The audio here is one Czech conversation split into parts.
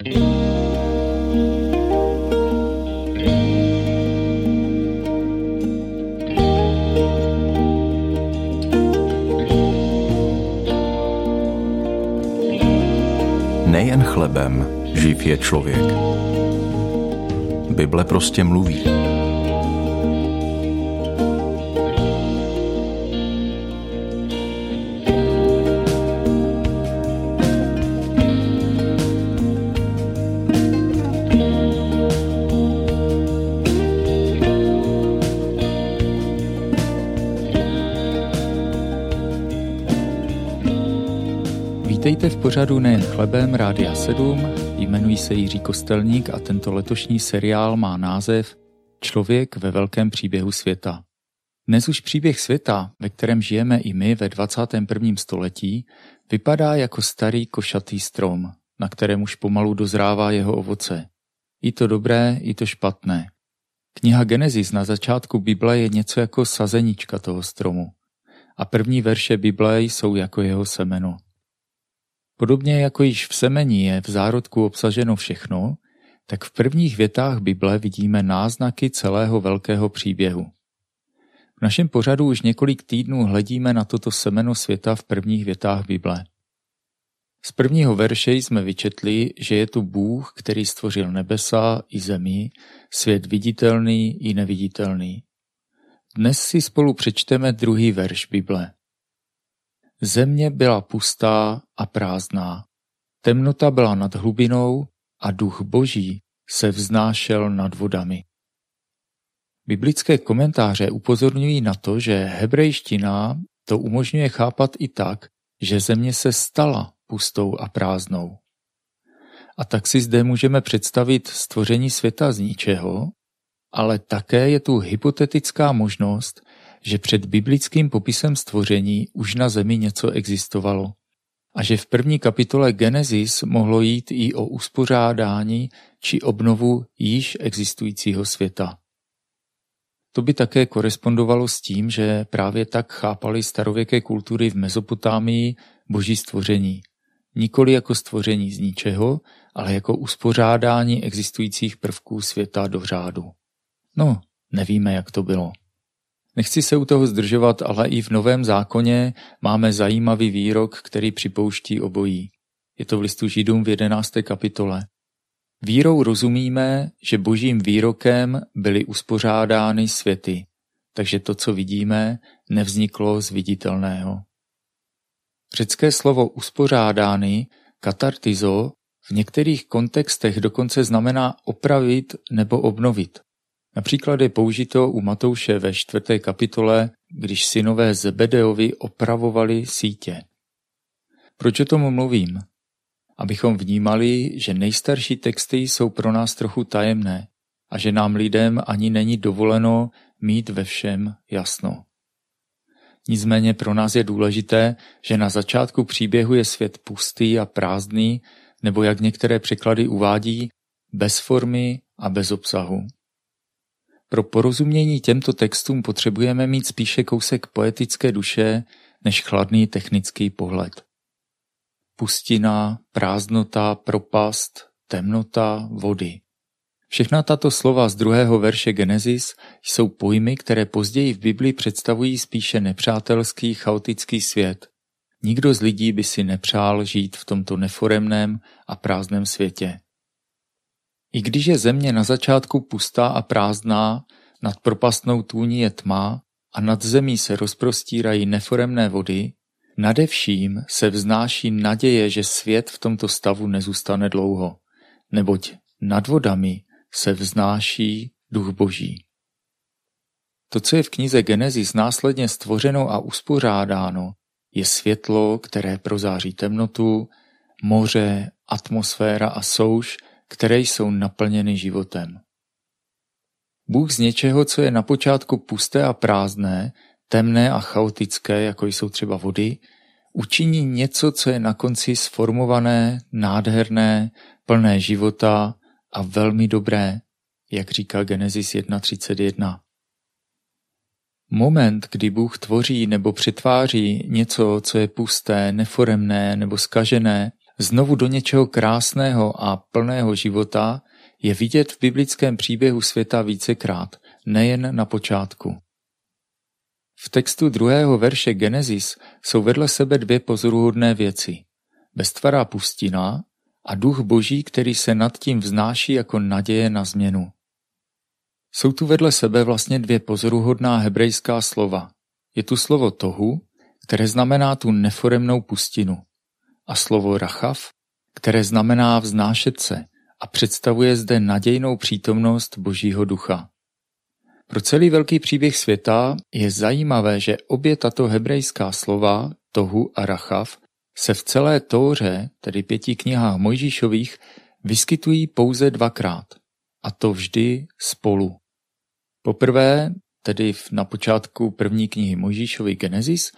Nejen chlebem živ je člověk. Bible prostě mluví. Vítejte v pořadu Nejen chlebem Rádia 7, jmenuji se Jiří Kostelník a tento letošní seriál má název Člověk ve velkém příběhu světa. Dnes už příběh světa, ve kterém žijeme i my ve 21. století, vypadá jako starý košatý strom, na kterém už pomalu dozrává jeho ovoce. I to dobré, i to špatné. Kniha Genesis na začátku Bible je něco jako sazenička toho stromu. A první verše Bible jsou jako jeho semeno. Podobně jako již v semení je v zárodku obsaženo všechno, tak v prvních větách Bible vidíme náznaky celého velkého příběhu. V našem pořadu už několik týdnů hledíme na toto semeno světa v prvních větách Bible. Z prvního verše jsme vyčetli, že je tu Bůh, který stvořil nebesa i zemi, svět viditelný i neviditelný. Dnes si spolu přečteme druhý verš Bible. Země byla pustá a prázdná. Temnota byla nad hlubinou a duch boží se vznášel nad vodami. Biblické komentáře upozorňují na to, že hebrejština to umožňuje chápat i tak, že země se stala pustou a prázdnou. A tak si zde můžeme představit stvoření světa z ničeho, ale také je tu hypotetická možnost, že před biblickým popisem stvoření už na zemi něco existovalo a že v první kapitole Genesis mohlo jít i o uspořádání či obnovu již existujícího světa. To by také korespondovalo s tím, že právě tak chápali starověké kultury v Mezopotámii boží stvoření. Nikoli jako stvoření z ničeho, ale jako uspořádání existujících prvků světa do řádu. No, nevíme, jak to bylo. Nechci se u toho zdržovat, ale i v Novém zákoně máme zajímavý výrok, který připouští obojí. Je to v listu Židům v 11. kapitole. Vírou rozumíme, že božím výrokem byly uspořádány světy, takže to, co vidíme, nevzniklo z viditelného. Řecké slovo uspořádány, katartizo, v některých kontextech dokonce znamená opravit nebo obnovit. Například je použito u Matouše ve čtvrté kapitole, když synové Zebedeovi opravovali sítě. Proč o tom mluvím? Abychom vnímali, že nejstarší texty jsou pro nás trochu tajemné a že nám lidem ani není dovoleno mít ve všem jasno. Nicméně pro nás je důležité, že na začátku příběhu je svět pustý a prázdný, nebo jak některé překlady uvádí, bez formy a bez obsahu. Pro porozumění těmto textům potřebujeme mít spíše kousek poetické duše než chladný technický pohled. Pustina, prázdnota, propast, temnota, vody. Všechna tato slova z druhého verše Genesis jsou pojmy, které později v Bibli představují spíše nepřátelský, chaotický svět. Nikdo z lidí by si nepřál žít v tomto neforemném a prázdném světě. I když je země na začátku pustá a prázdná, nad propastnou tůní je tma a nad zemí se rozprostírají neforemné vody, nade vším se vznáší naděje, že svět v tomto stavu nezůstane dlouho, neboť nad vodami se vznáší duch boží. To, co je v knize Genesis následně stvořeno a uspořádáno, je světlo, které prozáří temnotu, moře, atmosféra a souš, které jsou naplněny životem. Bůh z něčeho, co je na počátku pusté a prázdné, temné a chaotické, jako jsou třeba vody, učiní něco, co je na konci sformované, nádherné, plné života a velmi dobré, jak říká Genesis 1.31. Moment, kdy Bůh tvoří nebo přetváří něco, co je pusté, neforemné nebo skažené, znovu do něčeho krásného a plného života je vidět v biblickém příběhu světa vícekrát, nejen na počátku. V textu druhého verše Genesis jsou vedle sebe dvě pozoruhodné věci. Beztvará pustina a duch boží, který se nad tím vznáší jako naděje na změnu. Jsou tu vedle sebe vlastně dvě pozoruhodná hebrejská slova. Je tu slovo tohu, které znamená tu neforemnou pustinu, a slovo rachav, které znamená vznášet se a představuje zde nadějnou přítomnost Božího ducha. Pro celý velký příběh světa je zajímavé, že obě tato hebrejská slova, tohu a rachav, se v celé Tóře, tedy pěti knihách Mojžíšových, vyskytují pouze dvakrát, a to vždy spolu. Poprvé, tedy na počátku první knihy Mojžíšovy Genesis,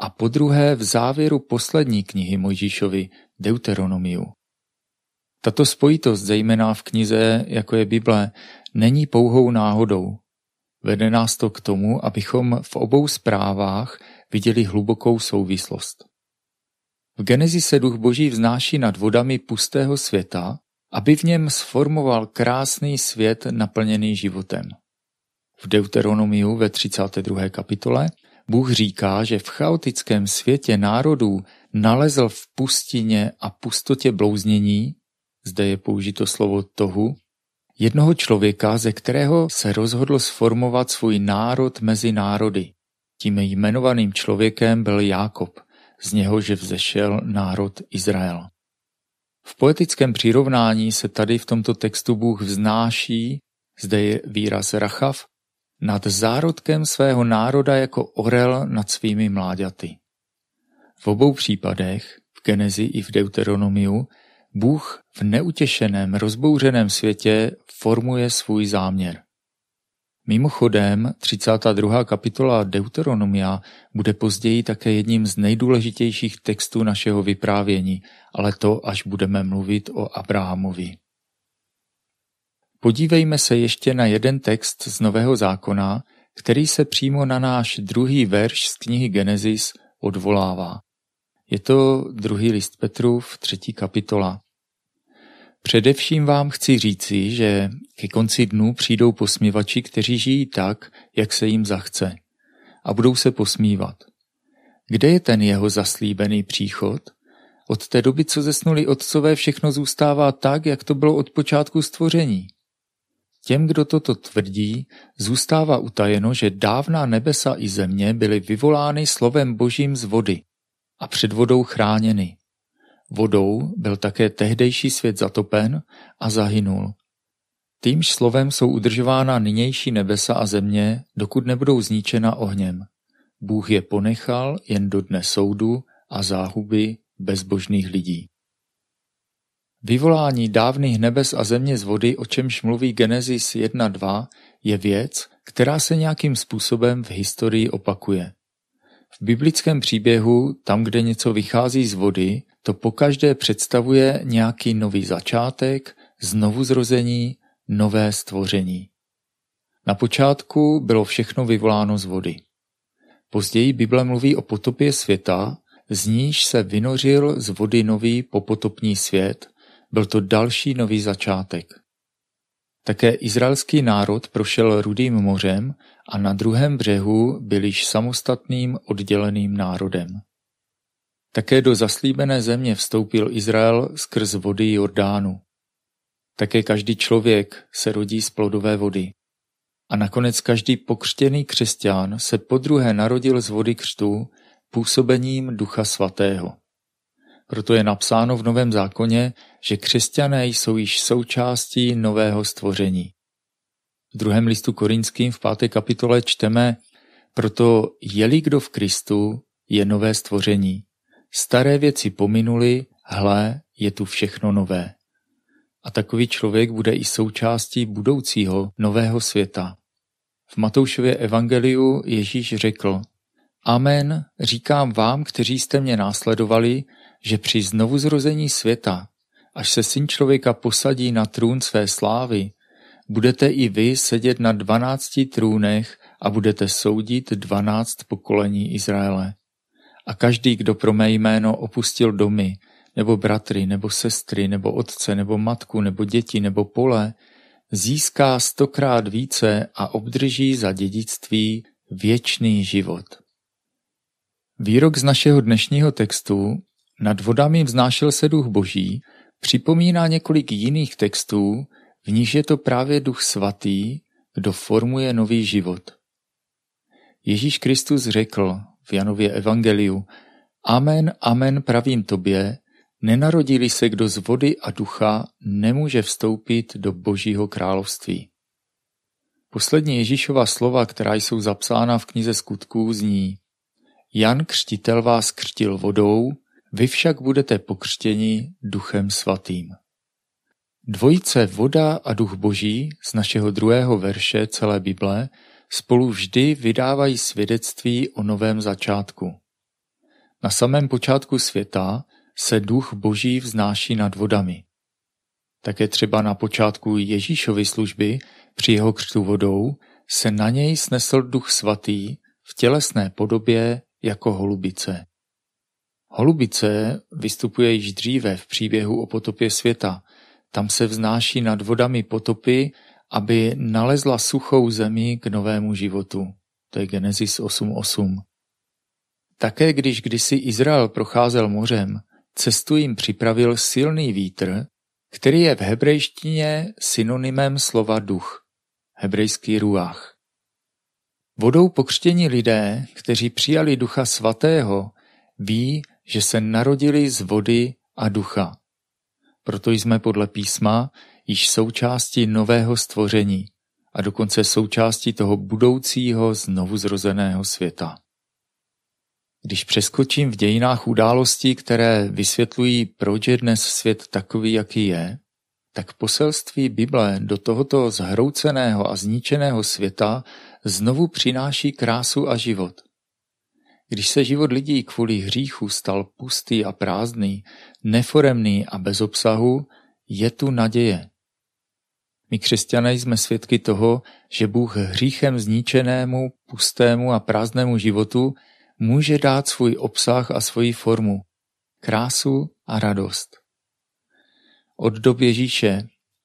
a podruhé v závěru poslední knihy Mojžíšovy Deuteronomiu. Tato spojitost, zejména v knize, jako je Bible, není pouhou náhodou. Vede nás to k tomu, abychom v obou zprávách viděli hlubokou souvislost. V Genezi se duch boží vznáší nad vodami pustého světa, aby v něm sformoval krásný svět naplněný životem. V Deuteronomiu ve 32. kapitole Bůh říká, že v chaotickém světě národů nalezl v pustině a pustotě blouznění, zde je použito slovo tohu, jednoho člověka, ze kterého se rozhodl sformovat svůj národ mezi národy. Tím jmenovaným člověkem byl Jákob, z něhož vzešel národ Izrael. V poetickém přirovnání se tady v tomto textu Bůh vznáší, zde je výraz rachav, nad zárodkem svého národa jako orel nad svými mláďaty. V obou případech, v Genezi i v Deuteronomiu, Bůh v neutěšeném, rozbouřeném světě formuje svůj záměr. Mimochodem, 32. kapitola Deuteronomia bude později také jedním z nejdůležitějších textů našeho vyprávění, ale to až budeme mluvit o Abrahamovi. Podívejme se ještě na jeden text z Nového zákona, který se přímo na náš druhý verš z knihy Genesis odvolává. Je to druhý list Petrův, třetí kapitola. Především vám chci říci, že ke konci dnu přijdou posměvači, kteří žijí tak, jak se jim zachce a budou se posmívat. Kde je ten jeho zaslíbený příchod? Od té doby, co zesnuli otcové, všechno zůstává tak, jak to bylo od počátku stvoření. Těm, kdo toto tvrdí, zůstává utajeno, že dávná nebesa i země byly vyvolány slovem božím z vody a před vodou chráněny. Vodou byl také tehdejší svět zatopen a zahynul. Týmž slovem jsou udržována nynější nebesa a země, dokud nebudou zničena ohněm. Bůh je ponechal jen do dne soudu a záhuby bezbožných lidí. Vyvolání dávných nebes a země z vody, o čemž mluví Genesis 1.2, je věc, která se nějakým způsobem v historii opakuje. V biblickém příběhu, tam, kde něco vychází z vody, to pokaždé představuje nějaký nový začátek, znovuzrození, nové stvoření. Na počátku bylo všechno vyvoláno z vody. Později Bible mluví o potopě světa, z níž se vynořil z vody nový popotopní svět, byl to další nový začátek. Také izraelský národ prošel Rudým mořem a na druhém břehu byl již samostatným odděleným národem. Také do zaslíbené země vstoupil Izrael skrz vody Jordánu. Také každý člověk se rodí z plodové vody. A nakonec každý pokřtěný křesťan se podruhé narodil z vody křtu působením Ducha Svatého. Proto je napsáno v Novém zákoně, že křesťané jsou již součástí nového stvoření. V druhém listu korinským v páté kapitole čteme, proto je-li kdo v Kristu, je nové stvoření. Staré věci pominuli, hle, je tu všechno nové. A takový člověk bude i součástí budoucího nového světa. V Matoušově evangeliu Ježíš řekl, Amen, říkám vám, kteří jste mě následovali, že při znovuzrození světa, až se syn člověka posadí na trůn své slávy, budete i vy sedět na dvanácti trůnech a budete soudit dvanáct pokolení Izraele. A každý, kdo pro mé jméno opustil domy, nebo bratry, nebo sestry, nebo otce, nebo matku, nebo děti, nebo pole, získá stokrát více a obdrží za dědictví věčný život. Výrok z našeho dnešního textu nad vodami vznášel se duch boží připomíná několik jiných textů, v níž je to právě duch svatý, kdo formuje nový život. Ježíš Kristus řekl v Janově evangeliu, Amen, amen pravím tobě, nenarodili se kdo z vody a ducha, nemůže vstoupit do božího království. Poslední Ježíšova slova, která jsou zapsána v knize skutků, zní Jan křtitel vás křtil vodou, vy však budete pokřtěni duchem svatým. Dvojice voda a duch boží z našeho druhého verše celé Bible spolu vždy vydávají svědectví o novém začátku. Na samém počátku světa se duch boží vznáší nad vodami. Také třeba na počátku Ježíšovy služby při jeho křtu vodou se na něj snesl duch svatý v tělesné podobě jako holubice. Holubice vystupuje již dříve v příběhu o potopě světa. Tam se vznáší nad vodami potopy, aby nalezla suchou zemi k novému životu. To je Genesis 8.8. Také když kdysi Izrael procházel mořem, cestu jim připravil silný vítr, který je v hebrejštině synonymem slova duch, hebrejský ruach. Vodou pokřtění lidé, kteří přijali ducha svatého, ví, že se narodili z vody a ducha. Proto jsme podle písma již součástí nového stvoření a dokonce součástí toho budoucího znovu zrozeného světa. Když přeskočím v dějinách událostí, které vysvětlují, proč je dnes svět takový, jaký je, tak poselství Bible do tohoto zhrouceného a zničeného světa znovu přináší krásu a život. Když se život lidí kvůli hříchu stal pustý a prázdný, neforemný a bez obsahu, je tu naděje. My křesťané jsme svědky toho, že Bůh hříchem zničenému, pustému a prázdnému životu může dát svůj obsah a svoji formu, krásu a radost. Od dob Ježíše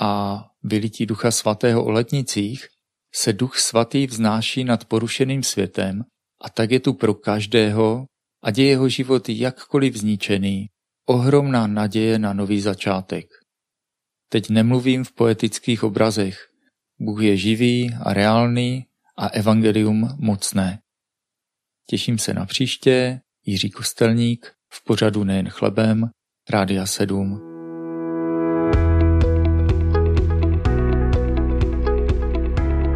a vylití Ducha Svatého o letnicích se Duch Svatý vznáší nad porušeným světem a tak je tu pro každého, ať je jeho život jakkoliv zničený, ohromná naděje na nový začátek. Teď nemluvím v poetických obrazech. Bůh je živý a reálný a evangelium mocné. Těším se na příště, Jiří Kostelník, v pořadu nejen chlebem, Rádia 7.